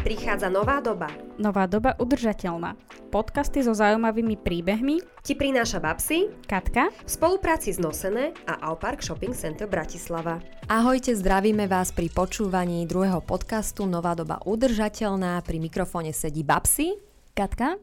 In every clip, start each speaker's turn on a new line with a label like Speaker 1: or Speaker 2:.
Speaker 1: Prichádza nová doba.
Speaker 2: Nová doba udržateľná. Podcasty so zaujímavými príbehmi
Speaker 1: Ti prináša Babsi
Speaker 2: Katka
Speaker 1: v spolupráci s Nosené a Aupark Shopping Center Bratislava.
Speaker 3: Ahojte, zdravíme vás pri počúvaní druhého podcastu Nová doba udržateľná. Pri mikrofóne sedí Babsi.
Speaker 2: Katka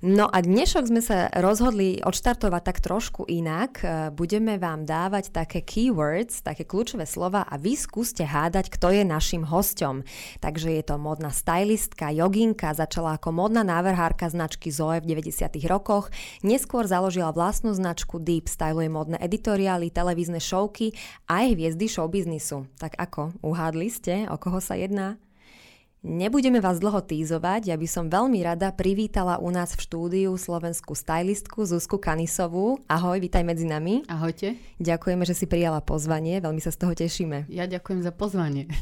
Speaker 3: No a dnešok sme sa rozhodli odštartovať tak trošku inak. E, Budeme vám dávať také keywords, také kľúčové slova a vy skúste hádať, kto je našim hosťom. Takže je to modná stylistka, joginka, začala ako modná návrhárka značky Zoe v 90 rokoch, neskôr založila vlastnú značku Deep, styluje modné editoriály, televízne šovky a aj hviezdy showbiznisu. Tak ako, uhádli ste, o koho sa jedná? Nebudeme vás dlho týzovať, ja by som veľmi rada privítala u nás v štúdiu slovenskú stylistku Zuzku Kanisovú. Ahoj, vítaj medzi nami.
Speaker 4: Ahojte.
Speaker 3: Ďakujeme, že si prijala pozvanie, veľmi sa z toho tešíme.
Speaker 4: Ja ďakujem za pozvanie.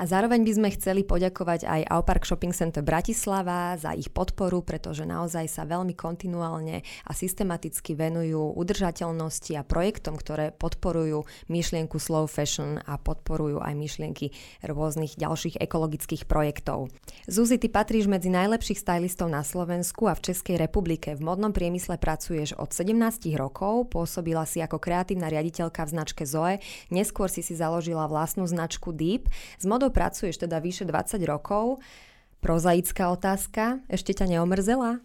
Speaker 3: A zároveň by sme chceli poďakovať aj Aupark Shopping Center Bratislava za ich podporu, pretože naozaj sa veľmi kontinuálne a systematicky venujú udržateľnosti a projektom, ktoré podporujú myšlienku slow fashion a podporujú aj myšlienky rôznych ďalších ekologických projektov. Zuzi, ty patríš medzi najlepších stylistov na Slovensku a v Českej republike. V modnom priemysle pracuješ od 17 rokov, pôsobila si ako kreatívna riaditeľka v značke Zoe, neskôr si si založila vlastnú značku Deep. S modou pracuješ teda vyše 20 rokov. Prozaická otázka, ešte ťa neomrzela?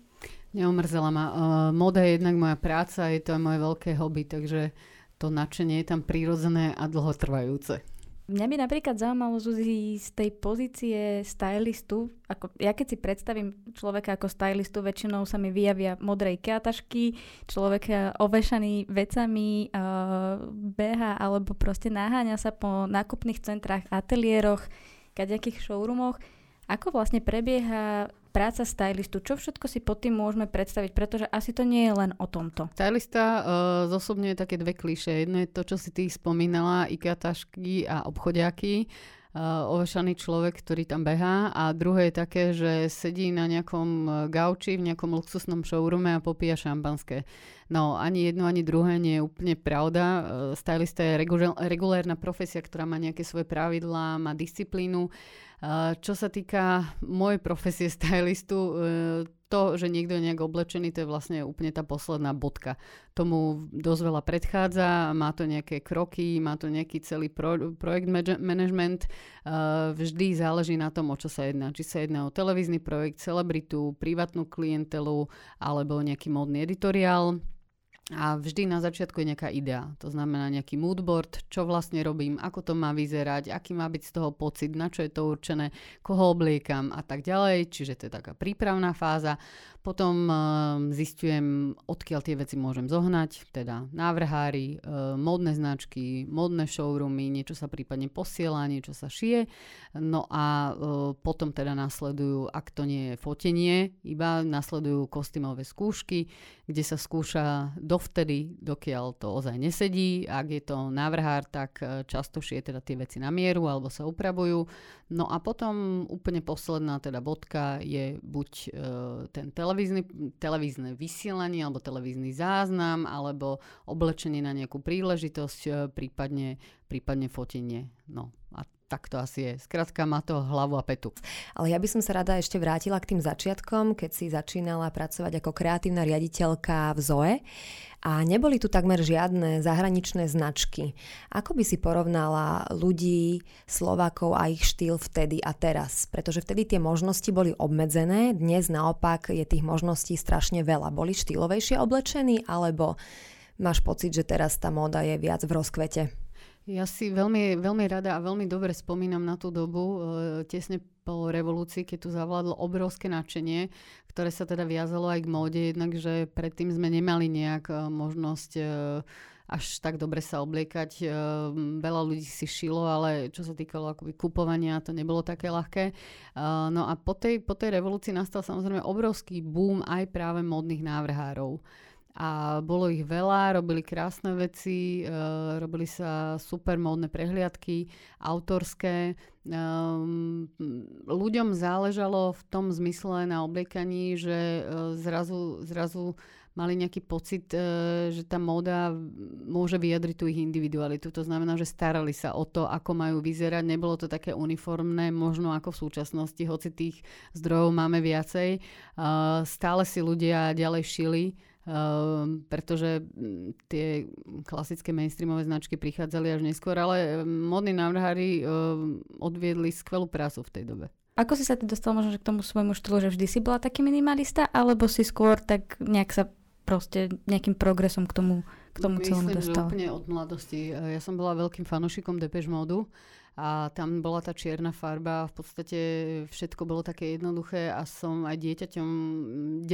Speaker 4: Neomrzela ma. Uh, moda je jednak moja práca, je to aj moje veľké hobby, takže to nadšenie je tam prírodzené a dlhotrvajúce.
Speaker 2: Mňa by napríklad zaujímalo Zuzi z tej pozície stylistu, ako, ja keď si predstavím človeka ako stylistu, väčšinou sa mi vyjavia modré kiatašky, človek ovešaný vecami, uh, beha alebo proste naháňa sa po nákupných centrách, ateliéroch, kadejakých showroomoch. Ako vlastne prebieha práca stylistu, čo všetko si pod tým môžeme predstaviť, pretože asi to nie je len o tomto.
Speaker 4: Stylista uh, zosobňuje také dve kliše. Jedno je to, čo si ty spomínala, IKEA tašky a obchodiaky uh, ovešaný človek, ktorý tam behá a druhé je také, že sedí na nejakom uh, gauči v nejakom luxusnom showroome a popíja šampanské. No ani jedno, ani druhé nie je úplne pravda. Uh, stylista je regulérna profesia, ktorá má nejaké svoje pravidlá, má disciplínu. Čo sa týka mojej profesie stylistu, e, to, že niekto je nejak oblečený, to je vlastne úplne tá posledná bodka. Tomu dosť veľa predchádza, má to nejaké kroky, má to nejaký celý pro, projekt management. Vždy záleží na tom, o čo sa jedná. Či sa jedná o televízny projekt, celebritu, privátnu klientelu alebo nejaký módny editoriál a vždy na začiatku je nejaká idea. To znamená nejaký moodboard, čo vlastne robím, ako to má vyzerať, aký má byť z toho pocit, na čo je to určené, koho obliekam a tak ďalej. Čiže to je taká prípravná fáza. Potom uh, zistujem, odkiaľ tie veci môžem zohnať, teda návrhári, uh, módne značky, módne showroomy, niečo sa prípadne posiela, niečo sa šije. No a uh, potom teda nasledujú, ak to nie je fotenie, iba nasledujú kostýmové skúšky, kde sa skúša dovtedy, dokiaľ to ozaj nesedí. Ak je to návrhár, tak často šije teda tie veci na mieru alebo sa upravujú. No a potom úplne posledná teda bodka je buď uh, ten televízny, televízne vysielanie alebo televízny záznam alebo oblečenie na nejakú príležitosť, uh, prípadne, prípadne fotenie. No a tak to asi je. Skrátka má to hlavu a petu.
Speaker 3: Ale ja by som sa rada ešte vrátila k tým začiatkom, keď si začínala pracovať ako kreatívna riaditeľka v ZOE a neboli tu takmer žiadne zahraničné značky. Ako by si porovnala ľudí, Slovákov a ich štýl vtedy a teraz? Pretože vtedy tie možnosti boli obmedzené, dnes naopak je tých možností strašne veľa. Boli štýlovejšie oblečení alebo máš pocit, že teraz tá móda je viac v rozkvete?
Speaker 4: Ja si veľmi, veľmi rada a veľmi dobre spomínam na tú dobu, e, tesne po revolúcii, keď tu zavládlo obrovské nadšenie, ktoré sa teda viazalo aj k móde, jednak, že predtým sme nemali nejak e, možnosť e, až tak dobre sa obliekať. Veľa ľudí si šilo, ale čo sa týkalo akoby kupovania, to nebolo také ľahké. No a po tej, po tej revolúcii nastal samozrejme obrovský boom aj práve módnych návrhárov a bolo ich veľa, robili krásne veci, e, robili sa super módne prehliadky, autorské. Um, ľuďom záležalo v tom zmysle na obliekaní, že uh, zrazu, zrazu mali nejaký pocit, e, že tá móda môže vyjadriť tú ich individualitu. To znamená, že starali sa o to, ako majú vyzerať. Nebolo to také uniformné, možno ako v súčasnosti, hoci tých zdrojov máme viacej. Stále si ľudia ďalej šili Uh, pretože tie klasické mainstreamové značky prichádzali až neskôr, ale modní návrhári uh, odviedli skvelú prácu v tej dobe.
Speaker 2: Ako si sa ty dostal možno k tomu svojmu štýlu, že vždy si bola taký minimalista, alebo si skôr tak nejak sa proste nejakým progresom k tomu, k tomu
Speaker 4: Myslím,
Speaker 2: celému dostal?
Speaker 4: Myslím, úplne od mladosti. Ja som bola veľkým fanúšikom Depeche Modu a tam bola tá čierna farba, v podstate všetko bolo také jednoduché a som aj dieťaťom 90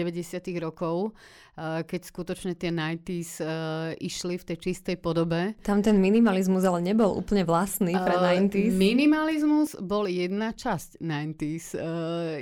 Speaker 4: rokov, keď skutočne tie 90s išli v tej čistej podobe.
Speaker 3: Tam ten minimalizmus ale nebol úplne vlastný pre 90s.
Speaker 4: Minimalizmus bol jedna časť 90s.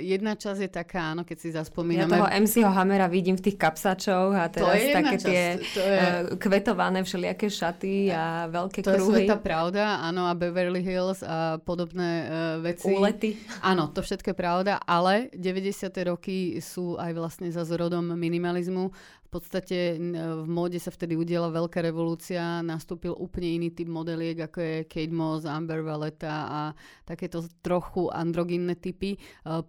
Speaker 4: Jedna časť je taká, áno, keď si zaspomíname.
Speaker 3: Ja toho MCho Hammera vidím v tých kapsačoch a teraz také časť. tie to je... kvetované všelijaké šaty a veľké
Speaker 4: to
Speaker 3: kruhy.
Speaker 4: To je sveta pravda, áno, a Beverly Hills Hills a podobné uh, veci.
Speaker 3: Úlety.
Speaker 4: Áno, to všetko je pravda, ale 90. roky sú aj vlastne za zrodom minimalizmu. V podstate v móde sa vtedy udiela veľká revolúcia, nastúpil úplne iný typ modeliek, ako je Kate Moss, Amber Valletta a takéto trochu androgynné typy, e,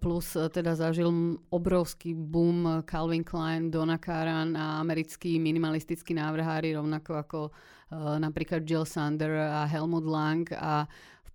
Speaker 4: plus e, teda zažil obrovský boom Calvin Klein, Donna Karan a americkí minimalistickí návrhári, rovnako ako napríklad Jill Sander a Helmut Lang a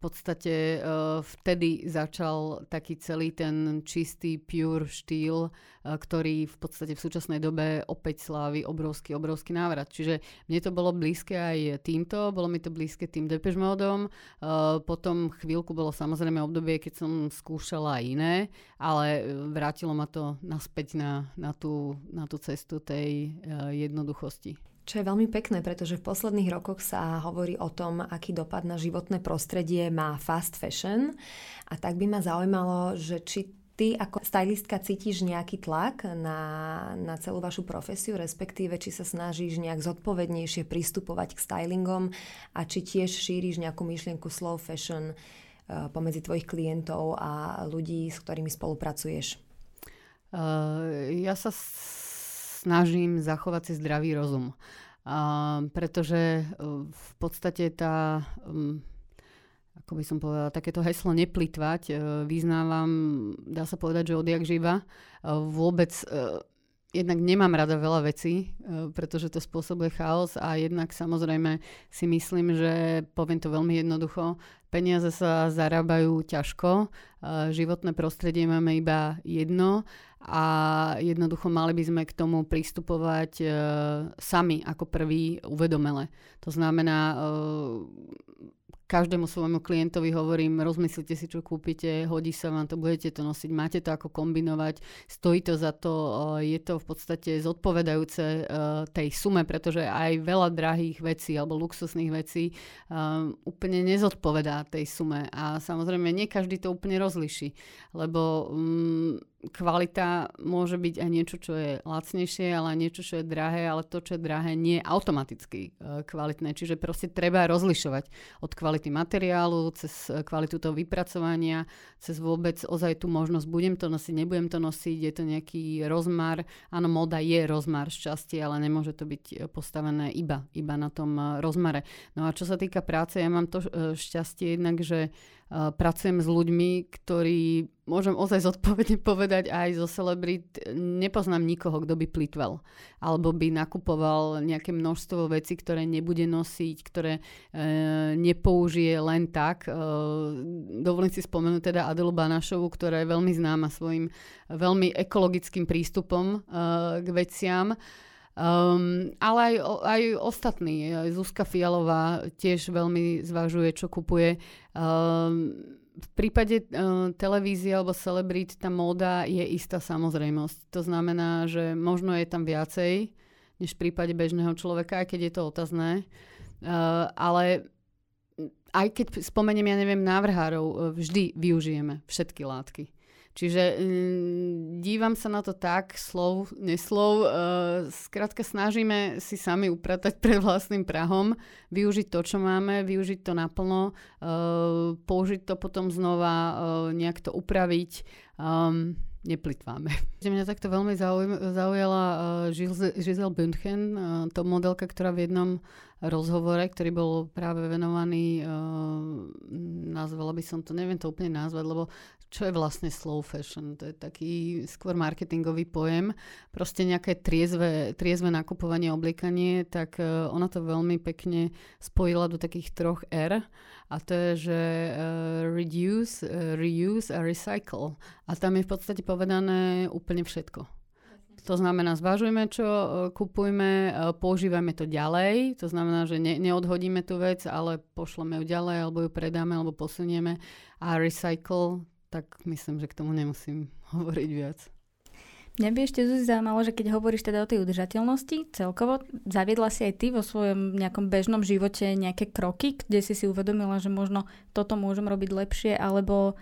Speaker 4: podstate uh, vtedy začal taký celý ten čistý, pure štýl, uh, ktorý v podstate v súčasnej dobe opäť slávi obrovský, obrovský návrat. Čiže mne to bolo blízke aj týmto, bolo mi to blízke tým Depeche Modom. Uh, potom chvíľku bolo samozrejme obdobie, keď som skúšala iné, ale vrátilo ma to naspäť na, na, tú, na tú cestu tej jednoduchosti.
Speaker 3: Čo je veľmi pekné, pretože v posledných rokoch sa hovorí o tom, aký dopad na životné prostredie má fast fashion. A tak by ma zaujímalo, že či ty ako stylistka cítiš nejaký tlak na, na celú vašu profesiu, respektíve či sa snažíš nejak zodpovednejšie pristupovať k stylingom a či tiež šíriš nejakú myšlienku slow fashion uh, pomedzi tvojich klientov a ľudí, s ktorými spolupracuješ?
Speaker 4: Uh, ja sa snažím zachovať si zdravý rozum. Uh, pretože uh, v podstate tá, um, ako by som povedala, takéto heslo neplitvať uh, vyznávam, dá sa povedať, že odjak živa. Uh, vôbec jednak nemám rada veľa vecí, pretože to spôsobuje chaos a jednak samozrejme si myslím, že poviem to veľmi jednoducho, peniaze sa zarábajú ťažko, životné prostredie máme iba jedno a jednoducho mali by sme k tomu pristupovať e, sami ako prvý uvedomele. To znamená, e, každému svojmu klientovi hovorím, rozmyslite si, čo kúpite, hodí sa vám to, budete to nosiť, máte to ako kombinovať, stojí to za to, e, je to v podstate zodpovedajúce e, tej sume, pretože aj veľa drahých vecí alebo luxusných vecí e, úplne nezodpovedá tej sume a samozrejme nie každý to úplne rozliší, lebo mm, kvalita môže byť aj niečo, čo je lacnejšie, ale aj niečo, čo je drahé, ale to, čo je drahé, nie je automaticky kvalitné. Čiže proste treba rozlišovať od kvality materiálu, cez e, kvalitu toho vypracovania, cez vôbec ozaj tú možnosť, budem to nosiť, nebudem to nosiť, je to nejaký rozmar. Áno, moda je rozmar šťastie, ale nemôže to byť e, postavené iba, iba na tom rozmare. No a čo sa týka práce, ja mám to šťastie jednak, že pracujem s ľuďmi, ktorí, môžem ozaj zodpovedne povedať aj zo celebrit, nepoznám nikoho, kto by plitvel. Alebo by nakupoval nejaké množstvo vecí, ktoré nebude nosiť, ktoré e, nepoužije len tak. E, dovolím si spomenúť teda Adelu Banašovu, ktorá je veľmi známa svojim veľmi ekologickým prístupom e, k veciam. Um, ale aj, aj ostatní. Zuzka Fialová tiež veľmi zvažuje, čo kupuje. Um, v prípade uh, televízie alebo celebrít tá móda je istá samozrejmosť. To znamená, že možno je tam viacej než v prípade bežného človeka, aj keď je to otázne. Uh, ale aj keď spomeniem, ja neviem, návrhárov, vždy využijeme všetky látky. Čiže um, dívam sa na to tak, slov, neslov. Uh, skrátka snažíme si sami upratať pred vlastným prahom, využiť to, čo máme, využiť to naplno, uh, použiť to potom znova, uh, nejak to upraviť. Um, neplitváme. Mňa takto veľmi zaujala uh, Giselle Bündchen, to modelka, ktorá v jednom rozhovore, ktorý bol práve venovaný, uh, nazvala by som to, neviem to úplne nazvať, lebo čo je vlastne slow fashion? To je taký skôr marketingový pojem. Proste nejaké triezve, triezve nakupovanie, obliekanie, tak uh, ona to veľmi pekne spojila do takých troch R a to je, že uh, reduce, uh, reuse a recycle. A tam je v podstate povedané úplne všetko. To znamená, zvažujme, čo e, kupujme, e, používajme to ďalej. To znamená, že ne, neodhodíme tú vec, ale pošleme ju ďalej, alebo ju predáme, alebo posunieme. A recycle, tak myslím, že k tomu nemusím hovoriť viac.
Speaker 2: Mňa by ešte Zuzi zaujímalo, že keď hovoríš teda o tej udržateľnosti celkovo, zaviedla si aj ty vo svojom nejakom bežnom živote nejaké kroky, kde si si uvedomila, že možno toto môžem robiť lepšie, alebo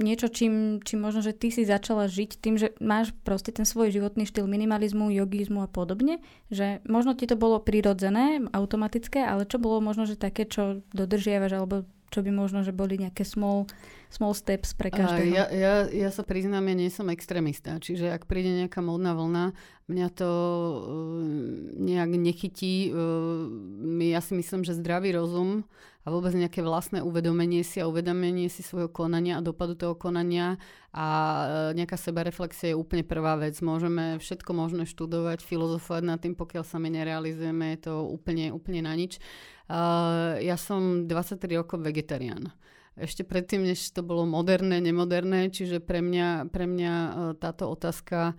Speaker 2: niečo, čím, čím možno, že ty si začala žiť tým, že máš proste ten svoj životný štýl minimalizmu, jogizmu a podobne, že možno ti to bolo prirodzené, automatické, ale čo bolo možno, že také, čo dodržiavaš, alebo čo by možno, že boli nejaké small, small steps pre každého?
Speaker 4: Ja, ja, ja sa priznám, ja nie som extrémista, čiže ak príde nejaká módna vlna, mňa to uh, nejak nechytí. Uh, ja si myslím, že zdravý rozum a vôbec nejaké vlastné uvedomenie si a uvedomenie si svojho konania a dopadu toho konania a e, nejaká sebareflexia je úplne prvá vec. Môžeme všetko možné študovať, filozofovať nad tým, pokiaľ sa my nerealizujeme, je to úplne, úplne na nič. Ja som 23 rokov vegetarián ešte predtým, než to bolo moderné, nemoderné, čiže pre mňa, pre mňa táto otázka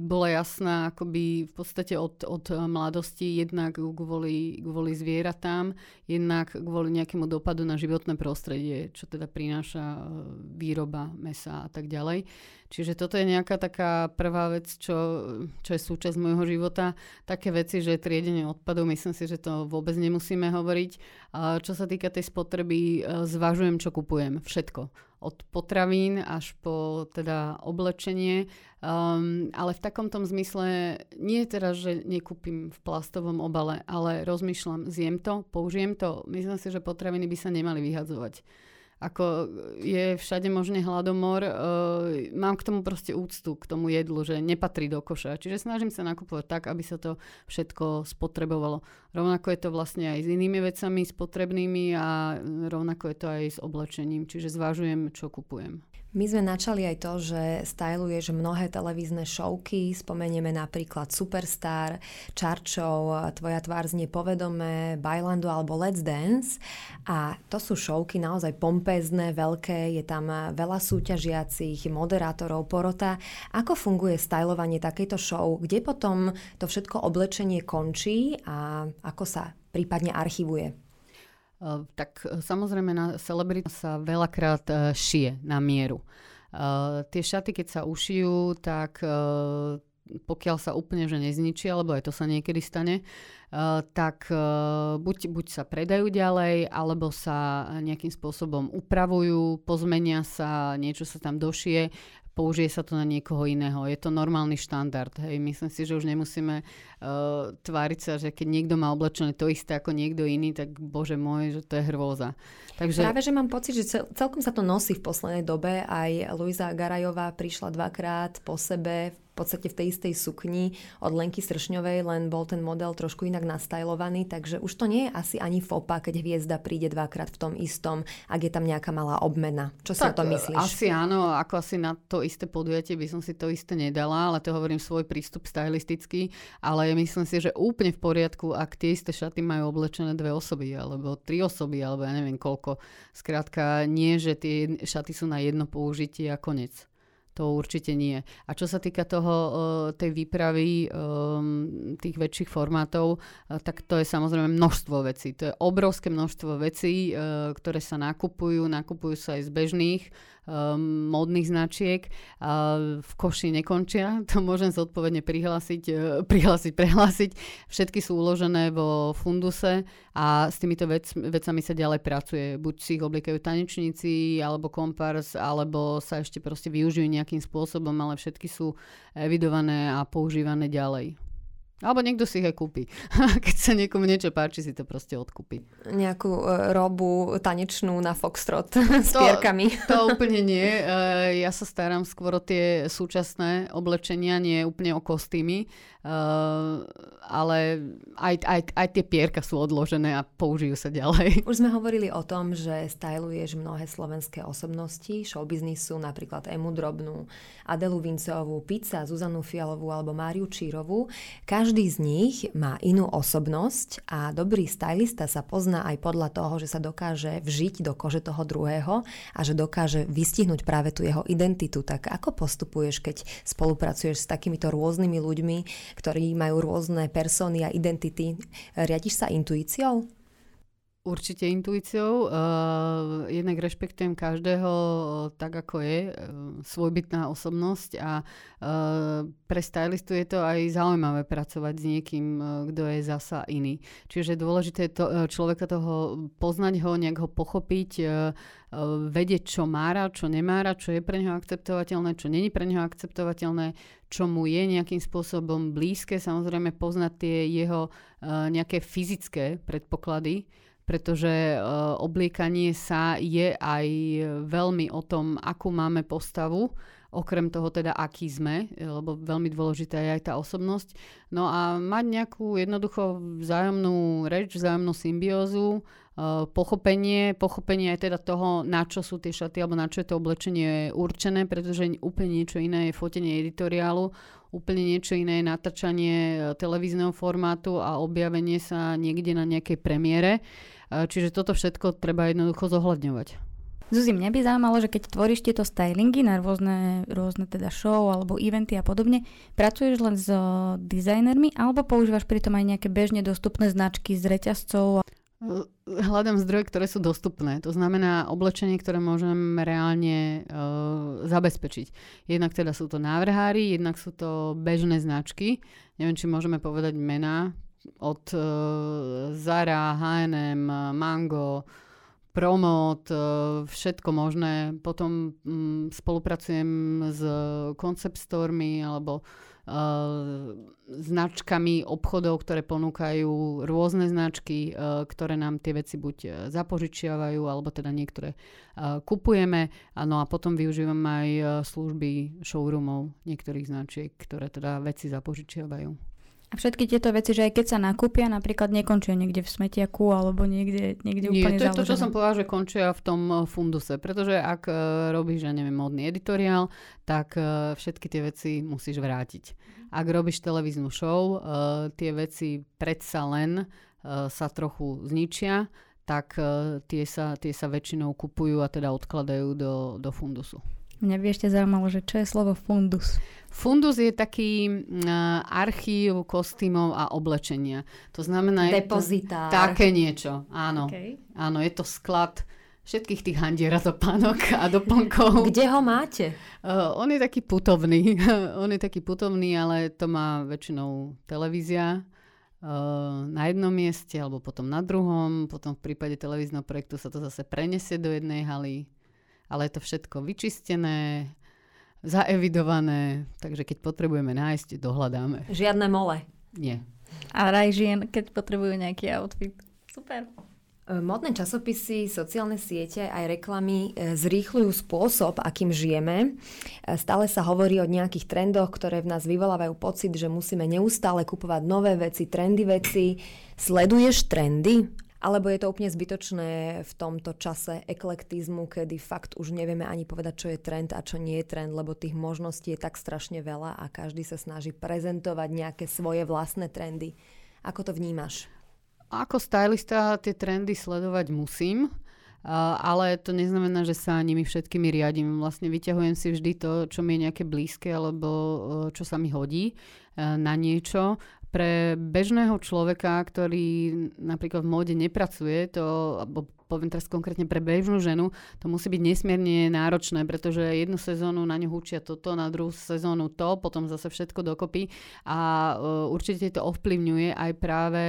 Speaker 4: bola jasná akoby v podstate od, od mladosti, jednak kvôli, kvôli zvieratám, jednak kvôli nejakému dopadu na životné prostredie, čo teda prináša výroba mesa a tak ďalej. Čiže toto je nejaká taká prvá vec, čo, čo je súčasť môjho života. Také veci, že triedenie odpadov, myslím si, že to vôbec nemusíme hovoriť. A čo sa týka tej spotreby, e, zvažujem, čo kupujem. Všetko. Od potravín až po teda oblečenie. Um, ale v takom tom zmysle nie je teraz, že nekúpim v plastovom obale, ale rozmýšľam, zjem to, použijem to. Myslím si, že potraviny by sa nemali vyhadzovať ako je všade možný hladomor, uh, mám k tomu proste úctu, k tomu jedlu, že nepatrí do koša. Čiže snažím sa nakupovať tak, aby sa to všetko spotrebovalo. Rovnako je to vlastne aj s inými vecami spotrebnými a rovnako je to aj s oblečením. Čiže zvážujem, čo kupujem.
Speaker 3: My sme načali aj to, že styluješ mnohé televízne šovky, spomenieme napríklad Superstar, Čarčov, Tvoja tvár znie povedome, Bailandu alebo Let's Dance. A to sú šovky naozaj pompezné, veľké, je tam veľa súťažiacich, moderátorov, porota. Ako funguje stylovanie takejto show? Kde potom to všetko oblečenie končí a ako sa prípadne archivuje?
Speaker 4: Eh, tak eh, samozrejme na celebrity sa veľakrát eh, šije na mieru. Tie šaty, keď sa ušijú, tak pokiaľ sa úplne že nezničia, lebo aj to sa niekedy stane, tak buď, buď sa predajú ďalej, alebo sa nejakým spôsobom upravujú, pozmenia sa, niečo sa tam došie použije sa to na niekoho iného. Je to normálny štandard. Hej. Myslím si, že už nemusíme uh, tváriť sa, že keď niekto má oblečené to isté ako niekto iný, tak bože môj, že to je hrôza.
Speaker 3: Takže... Práve, že mám pocit, že cel, celkom sa to nosí v poslednej dobe. Aj Luisa Garajová prišla dvakrát po sebe podstate v tej istej sukni od Lenky Sršňovej, len bol ten model trošku inak nastajlovaný, takže už to nie je asi ani fopa, keď hviezda príde dvakrát v tom istom, ak je tam nejaká malá obmena. Čo si tak, o tom myslíš?
Speaker 4: Asi áno, ako asi na to isté podujatie by som si to isté nedala, ale to hovorím svoj prístup stylistický, ale myslím si, že úplne v poriadku, ak tie isté šaty majú oblečené dve osoby, alebo tri osoby, alebo ja neviem koľko. Skrátka, nie, že tie šaty sú na jedno použitie a konec. To určite nie. A čo sa týka toho, eh, tej výpravy ehm, tých väčších formátov, eh, tak to je samozrejme množstvo vecí. To je obrovské množstvo vecí, eh, ktoré sa nakupujú. Nakupujú sa aj z bežných um, módnych značiek v koši nekončia. To môžem zodpovedne prihlásiť, prihlásiť, prehlásiť. Všetky sú uložené vo funduse a s týmito vec, vecami sa ďalej pracuje. Buď si ich obliekajú tanečníci, alebo kompars, alebo sa ešte proste využijú nejakým spôsobom, ale všetky sú evidované a používané ďalej. Alebo niekto si ich aj kúpi. Keď sa niekomu niečo páči, si to proste odkúpi.
Speaker 3: Nejakú uh, robu tanečnú na foxtrot s to, pierkami.
Speaker 4: To úplne nie. Uh, ja sa starám skôr o tie súčasné oblečenia, nie úplne o kostýmy. Uh, ale aj, aj, aj tie pierka sú odložené a použijú sa ďalej.
Speaker 3: Už sme hovorili o tom, že styluješ mnohé slovenské osobnosti showbiznisu, napríklad Emu Drobnú, Adelu Vinceovú, Pizza, Zuzanu Fialovú alebo Máriu Čírovú. Každý z nich má inú osobnosť a dobrý stylista sa pozná aj podľa toho, že sa dokáže vžiť do kože toho druhého a že dokáže vystihnúť práve tú jeho identitu. Tak ako postupuješ, keď spolupracuješ s takýmito rôznymi ľuďmi, ktorí majú rôzne persóny a identity. Riadiš sa intuíciou?
Speaker 4: Určite intuíciou. Uh, jednak rešpektujem každého tak, ako je, uh, svojbytná osobnosť a uh, pre stylistu je to aj zaujímavé pracovať s niekým, uh, kto je zasa iný. Čiže dôležité je to, uh, človeka toho poznať ho, nejak ho pochopiť, uh, uh, vedieť, čo má rád, čo nemá rád, čo je pre neho akceptovateľné, čo není pre neho akceptovateľné, čo mu je nejakým spôsobom blízke. Samozrejme poznať tie jeho uh, nejaké fyzické predpoklady, pretože uh, obliekanie sa je aj veľmi o tom, akú máme postavu, okrem toho teda, aký sme, lebo veľmi dôležitá je aj tá osobnosť. No a mať nejakú jednoducho vzájomnú reč, vzájomnú symbiózu, uh, pochopenie, pochopenie aj teda toho, na čo sú tie šaty alebo na čo je to oblečenie určené, pretože úplne niečo iné je fotenie editoriálu, úplne niečo iné je natáčanie e, televízneho formátu a objavenie sa niekde na nejakej premiére. Čiže toto všetko treba jednoducho zohľadňovať.
Speaker 2: Zuzi, mňa by zaujímalo, že keď tvoríš tieto stylingy na rôzne, rôzne teda show alebo eventy a podobne, pracuješ len s dizajnermi alebo používaš pritom aj nejaké bežne dostupné značky z reťazcov?
Speaker 4: Hľadám zdroje, ktoré sú dostupné. To znamená oblečenie, ktoré môžem reálne uh, zabezpečiť. Jednak teda sú to návrhári, jednak sú to bežné značky. Neviem, či môžeme povedať mená od uh, Zara, H&M, Mango, Promot, uh, všetko možné. Potom um, spolupracujem s concept stormy alebo uh, značkami obchodov, ktoré ponúkajú rôzne značky, uh, ktoré nám tie veci buď zapožičiavajú, alebo teda niektoré uh, kupujeme. No a potom využívam aj služby showroomov niektorých značiek, ktoré teda veci zapožičiavajú.
Speaker 2: A všetky tieto veci, že aj keď sa nakúpia, napríklad nekončia niekde v smetiaku alebo niekde, niekde
Speaker 4: Nie,
Speaker 2: úplne
Speaker 4: to je to, čo som povedala, že končia v tom eh, funduse. Pretože ak uh, robíš, ja neviem, modný editoriál, tak uh, všetky tie veci musíš vrátiť. Ak robíš televíznu show, tie veci predsa len sa trochu zničia, tak tie, sa, tie sa väčšinou kupujú a teda odkladajú do, do fundusu.
Speaker 2: Mňa by ešte zaujímalo, že čo je slovo fundus?
Speaker 4: Fundus je taký uh, archív kostýmov a oblečenia. To znamená...
Speaker 3: Depozitár.
Speaker 4: To, také niečo, áno. Okay. Áno, je to sklad všetkých tých handier a dopánok a doplnkov.
Speaker 3: Kde ho máte?
Speaker 4: Uh, on je taký putovný. on je taký putovný, ale to má väčšinou televízia uh, na jednom mieste alebo potom na druhom. Potom v prípade televízneho projektu sa to zase prenesie do jednej haly ale je to všetko vyčistené, zaevidované, takže keď potrebujeme nájsť, dohľadáme.
Speaker 3: Žiadne mole.
Speaker 4: Nie.
Speaker 2: A raj žien, keď potrebujú nejaký outfit. Super.
Speaker 3: E, modné časopisy, sociálne siete aj reklamy e, zrýchľujú spôsob, akým žijeme. E, stále sa hovorí o nejakých trendoch, ktoré v nás vyvolávajú pocit, že musíme neustále kupovať nové veci, trendy veci. Sleduješ trendy? Alebo je to úplne zbytočné v tomto čase eklektizmu, kedy fakt už nevieme ani povedať, čo je trend a čo nie je trend, lebo tých možností je tak strašne veľa a každý sa snaží prezentovať nejaké svoje vlastné trendy. Ako to vnímaš?
Speaker 4: Ako stylista tie trendy sledovať musím, ale to neznamená, že sa nimi všetkými riadím. Vlastne vyťahujem si vždy to, čo mi je nejaké blízke alebo čo sa mi hodí na niečo pre bežného človeka, ktorý napríklad v móde nepracuje, to, alebo poviem teraz konkrétne pre bežnú ženu, to musí byť nesmierne náročné, pretože jednu sezónu na ňu učia toto, na druhú sezónu to, potom zase všetko dokopy a uh, určite to ovplyvňuje aj práve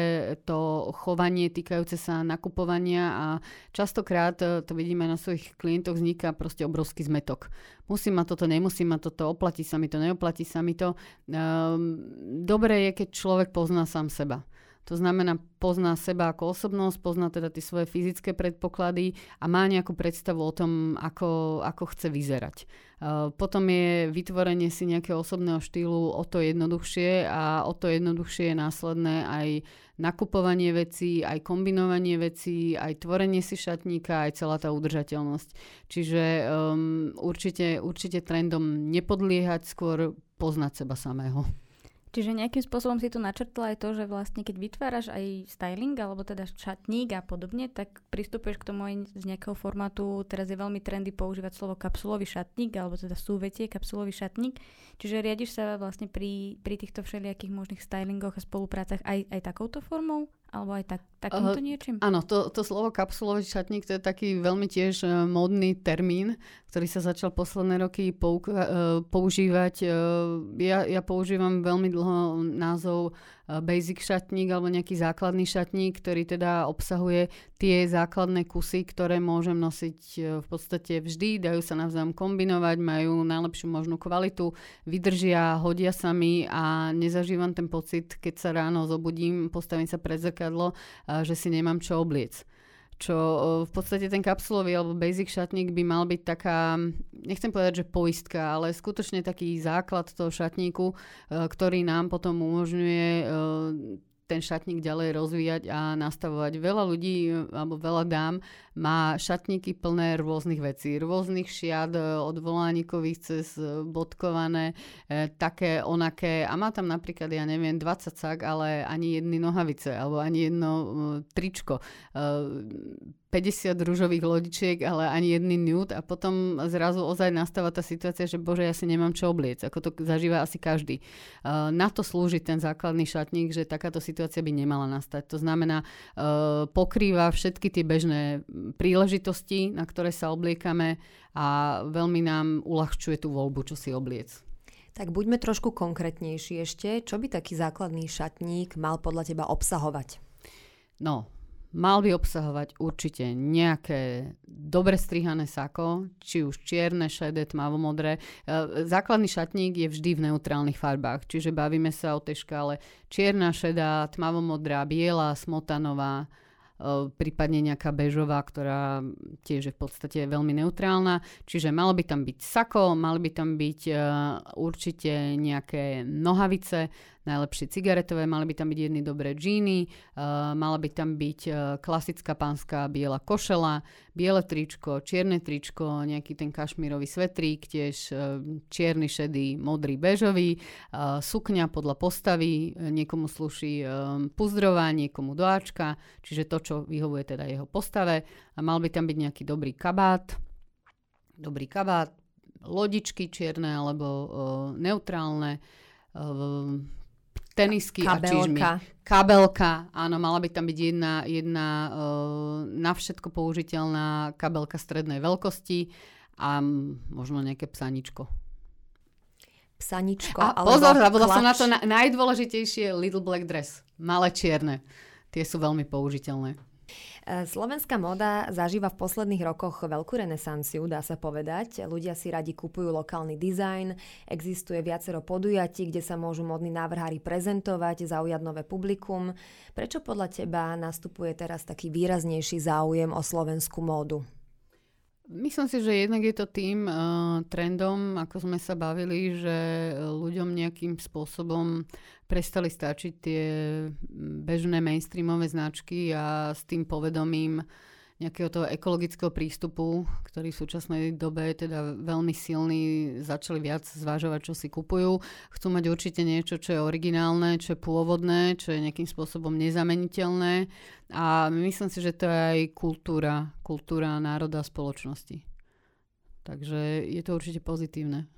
Speaker 4: to chovanie týkajúce sa nakupovania a častokrát, uh, to vidíme na svojich klientoch, vzniká proste obrovský zmetok musím mať toto, nemusím mať toto, oplatí sa mi to, neoplatí sa mi to. Um, dobré je, keď človek pozná sám seba. To znamená, pozná seba ako osobnosť, pozná teda tie svoje fyzické predpoklady a má nejakú predstavu o tom, ako, ako chce vyzerať. Uh, potom je vytvorenie si nejakého osobného štýlu o to jednoduchšie a o to jednoduchšie je následné aj nakupovanie vecí, aj kombinovanie vecí, aj tvorenie si šatníka, aj celá tá udržateľnosť. Čiže um, určite, určite trendom nepodliehať, skôr poznať seba samého.
Speaker 2: Čiže nejakým spôsobom si tu načrtla aj to, že vlastne keď vytváraš aj styling alebo teda šatník a podobne, tak pristupuješ k tomu aj z nejakého formátu. Teraz je veľmi trendy používať slovo kapsulový šatník alebo teda súvetie kapsulový šatník. Čiže riadiš sa vlastne pri, pri týchto všelijakých možných stylingoch a spoluprácach aj, aj takouto formou? Alebo aj tak, takýmto uh, niečím?
Speaker 4: Áno, to, to slovo kapsulový šatník to je taký veľmi tiež uh, módny termín, ktorý sa začal posledné roky pouk- uh, používať. Uh, ja, ja používam veľmi dlho názov basic šatník alebo nejaký základný šatník, ktorý teda obsahuje tie základné kusy, ktoré môžem nosiť v podstate vždy, dajú sa navzájom kombinovať, majú najlepšiu možnú kvalitu, vydržia, hodia sa mi a nezažívam ten pocit, keď sa ráno zobudím, postavím sa pred zrkadlo, že si nemám čo obliec. Čo v podstate ten kapsulový alebo basic šatník by mal byť taká, nechcem povedať, že poistka, ale skutočne taký základ toho šatníku, ktorý nám potom umožňuje ten šatník ďalej rozvíjať a nastavovať. Veľa ľudí alebo veľa dám má šatníky plné rôznych vecí, rôznych šiat, e, od volánikových cez e, bodkované, e, také, onaké a má tam napríklad, ja neviem, 20 sak, ale ani jedny nohavice alebo ani jedno tričko. E, 50 rúžových lodičiek, ale ani jedný nude a potom zrazu ozaj nastáva tá situácia, že bože, ja si nemám čo obliec, ako to zažíva asi každý. Uh, na to slúži ten základný šatník, že takáto situácia by nemala nastať. To znamená, uh, pokrýva všetky tie bežné príležitosti, na ktoré sa obliekame a veľmi nám uľahčuje tú voľbu, čo si obliec.
Speaker 3: Tak buďme trošku konkrétnejší ešte. Čo by taký základný šatník mal podľa teba obsahovať?
Speaker 4: No, Mal by obsahovať určite nejaké dobre strihané sako, či už čierne, šedé, tmavomodré. E, základný šatník je vždy v neutrálnych farbách, čiže bavíme sa o tej škále čierna, šedá, tmavomodrá, biela, smotanová, prípadne nejaká bežová, ktorá tiež je v podstate veľmi neutrálna. Čiže malo by tam byť sako, mali by tam byť uh, určite nejaké nohavice, najlepšie cigaretové, mali by tam byť jedny dobré džíny, uh, mala by tam byť uh, klasická pánska biela košela, biele tričko, čierne tričko, nejaký ten kašmírový svetrík, tiež uh, čierny, šedý, modrý, bežový, uh, sukňa podľa postavy, niekomu slúši um, puzdrová, niekomu do Ačka, čiže to, čo vyhovuje teda jeho postave. A mal by tam byť nejaký dobrý kabát, dobrý kabát, lodičky čierne alebo uh, neutrálne, uh, tenisky
Speaker 3: Kabelka. a čižmy.
Speaker 4: Kabelka, áno, mala by tam byť jedna, jedna uh, na všetko použiteľná kabelka strednej veľkosti a možno nejaké psaničko.
Speaker 3: Psaničko,
Speaker 4: a pozor, zabudla som na to na, najdôležitejšie Little Black Dress. Malé čierne. Tie sú veľmi použiteľné.
Speaker 3: E, slovenská moda zažíva v posledných rokoch veľkú renesanciu, dá sa povedať. Ľudia si radi kupujú lokálny dizajn, existuje viacero podujatí, kde sa môžu modní návrhári prezentovať, zaujať nové publikum. Prečo podľa teba nastupuje teraz taký výraznejší záujem o slovenskú módu?
Speaker 4: Myslím si, že jednak je to tým uh, trendom, ako sme sa bavili, že ľuďom nejakým spôsobom prestali stačiť tie bežné mainstreamové značky a s tým povedomím nejakého toho ekologického prístupu, ktorý v súčasnej dobe je teda veľmi silný, začali viac zvážovať, čo si kupujú. Chcú mať určite niečo, čo je originálne, čo je pôvodné, čo je nejakým spôsobom nezameniteľné. A myslím si, že to je aj kultúra, kultúra národa a spoločnosti. Takže je to určite pozitívne.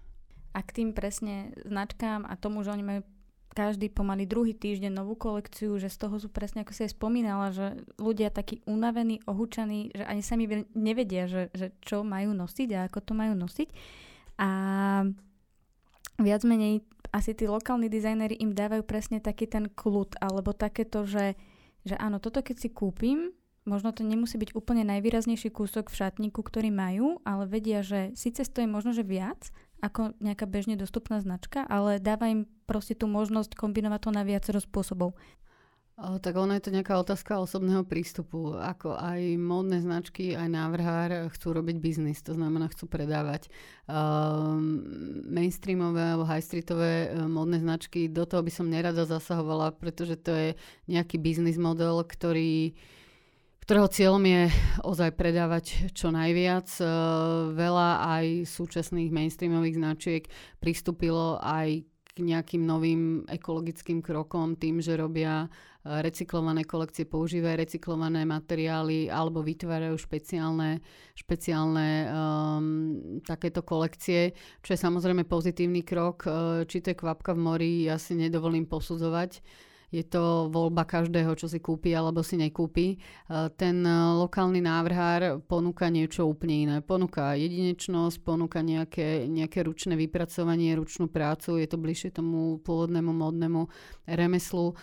Speaker 2: A k tým presne značkám a tomu, že oni majú každý pomaly druhý týždeň novú kolekciu, že z toho sú presne, ako si aj spomínala, že ľudia takí unavení, ohúčaní, že ani sami nevedia, že, že čo majú nosiť a ako to majú nosiť. A viac menej asi tí lokálni dizajneri im dávajú presne taký ten kľud, alebo takéto, že, že áno, toto keď si kúpim, možno to nemusí byť úplne najvýraznejší kúsok v šatníku, ktorý majú, ale vedia, že síce stojí možno, že viac, ako nejaká bežne dostupná značka, ale dáva im proste tú možnosť kombinovať to na viacero spôsobov.
Speaker 4: O, tak ono je to nejaká otázka osobného prístupu. Ako aj módne značky, aj návrhár chcú robiť biznis, to znamená chcú predávať. Um, mainstreamové alebo high streetové um, módne značky, do toho by som nerada zasahovala, pretože to je nejaký biznis model, ktorý ktorého cieľom je ozaj predávať čo najviac. E, veľa aj súčasných mainstreamových značiek pristúpilo aj k nejakým novým ekologickým krokom tým, že robia e, recyklované kolekcie, používajú recyklované materiály alebo vytvárajú špeciálne, špeciálne um, takéto kolekcie, čo je samozrejme pozitívny krok. E, či to je kvapka v mori, ja si nedovolím posudzovať je to voľba každého, čo si kúpi alebo si nekúpi. E, ten e, lokálny návrhár ponúka niečo úplne iné. Ponúka jedinečnosť, ponúka nejaké, nejaké ručné vypracovanie, ručnú prácu, je to bližšie tomu pôvodnému modnému remeslu.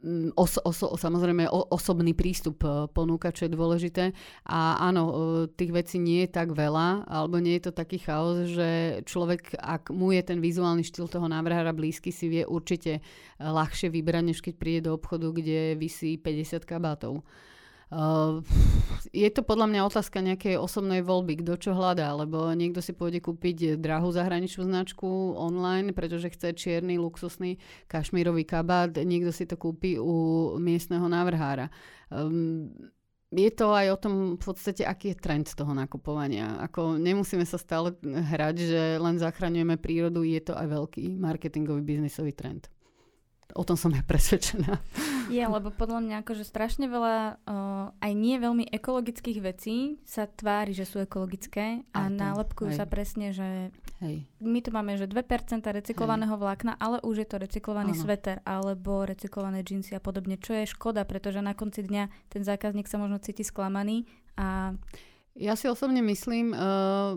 Speaker 4: Uh, Mm, os, os, samozrejme osobný prístup e, ponúka, čo je dôležité. A áno, e, tých vecí nie je tak veľa, alebo nie je to taký chaos, že človek, ak mu je ten vizuálny štýl toho návrhára blízky, si vie určite e, ľahšie vybrať, než keď príde do obchodu, kde vysí 50 kabátov. Uh, je to podľa mňa otázka nejakej osobnej voľby, kto čo hľadá, lebo niekto si pôjde kúpiť drahú zahraničnú značku online, pretože chce čierny, luxusný kašmírový kabát, niekto si to kúpi u miestneho návrhára. Um, je to aj o tom v podstate, aký je trend toho nakupovania. Ako nemusíme sa stále hrať, že len zachraňujeme prírodu, je to aj veľký marketingový biznisový trend. O tom som ja presvedčená.
Speaker 2: Je, lebo podľa mňa akože strašne veľa uh, aj nie veľmi ekologických vecí sa tvári, že sú ekologické a, a nálepkujú sa presne, že Hej. my tu máme, že 2% recyklovaného Hej. vlákna, ale už je to recyklovaný ano. sveter alebo recyklované džínsy a podobne, čo je škoda, pretože na konci dňa ten zákazník sa možno cíti sklamaný a...
Speaker 4: Ja si osobne myslím, uh,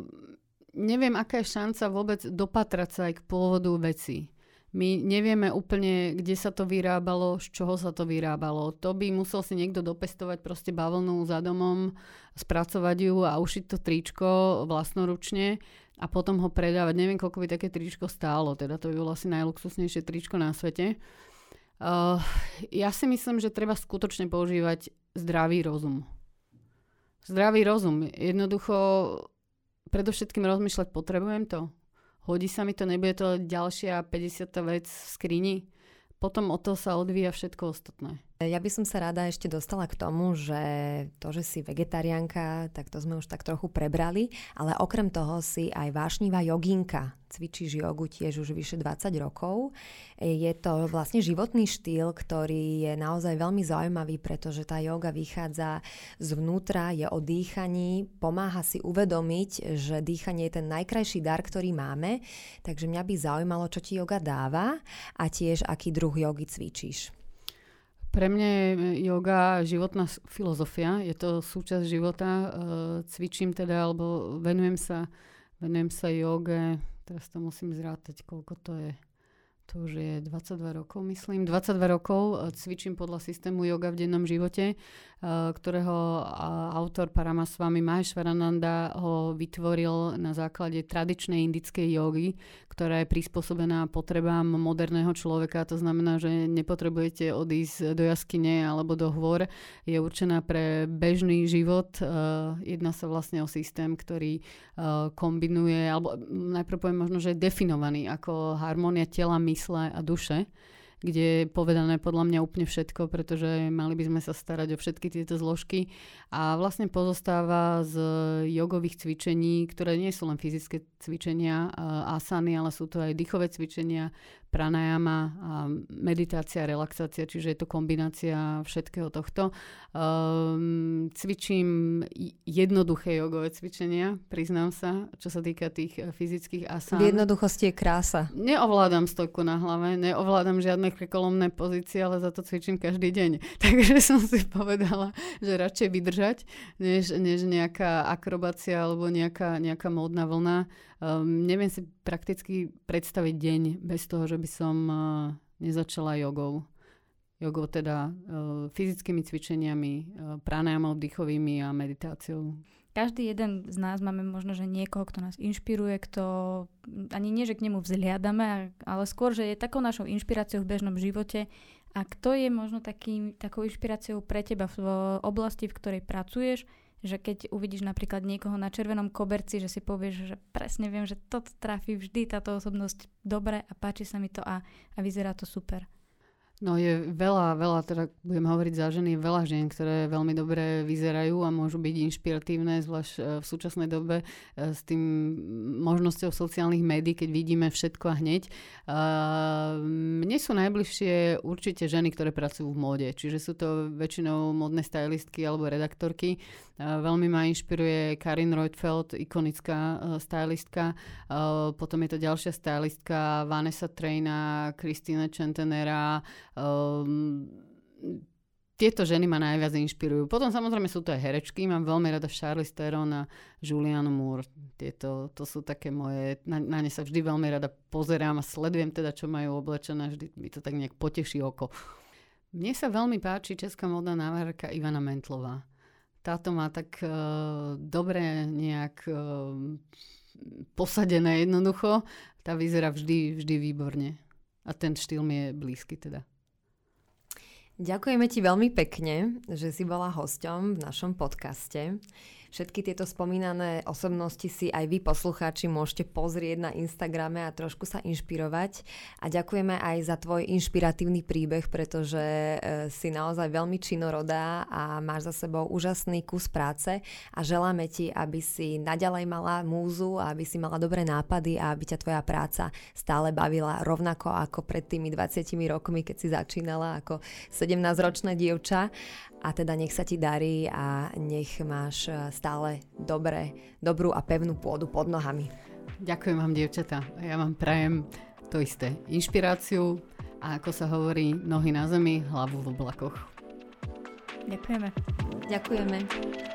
Speaker 4: neviem, aká je šanca vôbec dopatrať sa aj k pôvodu veci. My nevieme úplne, kde sa to vyrábalo, z čoho sa to vyrábalo. To by musel si niekto dopestovať proste bavlnu za domom, spracovať ju a ušiť to tričko vlastnoručne a potom ho predávať. Neviem, koľko by také tričko stálo, teda to by bolo asi najluxusnejšie tričko na svete. Uh, ja si myslím, že treba skutočne používať zdravý rozum. Zdravý rozum. Jednoducho predovšetkým rozmýšľať, potrebujem to? Hodí sa mi to, nebude to ďalšia 50. vec v skrini. Potom o to sa odvíja všetko ostatné.
Speaker 3: Ja by som sa rada ešte dostala k tomu, že to, že si vegetariánka, tak to sme už tak trochu prebrali, ale okrem toho si aj vášnivá joginka. Cvičíš jogu tiež už vyše 20 rokov. Je to vlastne životný štýl, ktorý je naozaj veľmi zaujímavý, pretože tá joga vychádza zvnútra, je o dýchaní, pomáha si uvedomiť, že dýchanie je ten najkrajší dar, ktorý máme. Takže mňa by zaujímalo, čo ti joga dáva a tiež aký druh jogy cvičíš.
Speaker 4: Pre mňa je yoga životná filozofia, je to súčasť života. E, cvičím teda, alebo venujem sa, venujem sa joge, teraz to musím zrátať, koľko to je to už je 22 rokov, myslím. 22 rokov e, cvičím podľa systému yoga v dennom živote, e, ktorého autor Paramaswami Maheshwarananda ho vytvoril na základe tradičnej indickej jogy, ktorá je prispôsobená potrebám moderného človeka. To znamená, že nepotrebujete odísť do jaskyne alebo do hôr. Je určená pre bežný život. E, jedná sa vlastne o systém, ktorý kombinuje, alebo najprv poviem možno, že je definovaný ako harmónia tela, mysle a duše kde je povedané podľa mňa úplne všetko, pretože mali by sme sa starať o všetky tieto zložky. A vlastne pozostáva z jogových cvičení, ktoré nie sú len fyzické cvičenia, asany, ale sú to aj dýchové cvičenia, pranajama a meditácia, relaxácia, čiže je to kombinácia všetkého tohto. Um, cvičím jednoduché jogové cvičenia, priznám sa, čo sa týka tých eh, fyzických asán.
Speaker 3: V jednoduchosti je krása.
Speaker 4: Neovládam stojku na hlave, neovládam žiadne krekolomné pozície, ale za to cvičím každý deň. Takže som si povedala, že radšej vydržať, než, než nejaká akrobácia alebo nejaká, nejaká módna vlna. Um, neviem si prakticky predstaviť deň bez toho, že by som uh, nezačala jogou. Jogou teda uh, fyzickými cvičeniami, uh, pranajamou dýchovými a meditáciou.
Speaker 2: Každý jeden z nás máme možno, že niekoho, kto nás inšpiruje, kto ani nie, že k nemu vzliadame, ale skôr, že je takou našou inšpiráciou v bežnom živote. A kto je možno taký, takou inšpiráciou pre teba v oblasti, v ktorej pracuješ, že keď uvidíš napríklad niekoho na červenom koberci, že si povieš, že presne viem, že toto trafí vždy táto osobnosť dobre a páči sa mi to a, a vyzerá to super.
Speaker 4: No je veľa, veľa, teda budem hovoriť za ženy, veľa žien, ktoré veľmi dobre vyzerajú a môžu byť inšpiratívne, zvlášť e, v súčasnej dobe e, s tým možnosťou sociálnych médií, keď vidíme všetko a hneď. Mne sú najbližšie určite ženy, ktoré pracujú v móde, čiže sú to väčšinou modné stylistky alebo redaktorky. Veľmi ma inšpiruje Karin Reutfeld, ikonická stylistka. Potom je to ďalšia stylistka Vanessa Trejna, Christina Centenera. Um, tieto ženy ma najviac inšpirujú. Potom samozrejme sú to aj herečky. Mám veľmi rada Charlize Theron a Julianne Moore. Tieto, to sú také moje, na, na ne sa vždy veľmi rada pozerám a sledujem teda, čo majú oblečené. Vždy mi to tak nejak poteší oko. Mne sa veľmi páči česká modná návárka Ivana Mentlová táto má tak uh, dobre nejak uh, posadené jednoducho. Tá vyzerá vždy, vždy výborne. A ten štýl mi je blízky teda.
Speaker 3: Ďakujeme ti veľmi pekne, že si bola hosťom v našom podcaste. Všetky tieto spomínané osobnosti si aj vy poslucháči môžete pozrieť na Instagrame a trošku sa inšpirovať. A ďakujeme aj za tvoj inšpiratívny príbeh, pretože e, si naozaj veľmi činorodá a máš za sebou úžasný kus práce a želáme ti, aby si naďalej mala múzu aby si mala dobré nápady a aby ťa tvoja práca stále bavila rovnako ako pred tými 20 rokmi, keď si začínala ako 17-ročná dievča a teda nech sa ti darí a nech máš e, stále dobré, dobrú a pevnú pôdu pod nohami.
Speaker 4: Ďakujem vám, dievčatá. Ja vám prajem to isté. Inšpiráciu a ako sa hovorí, nohy na zemi, hlavu v oblakoch.
Speaker 2: Ďakujeme.
Speaker 3: Ďakujeme.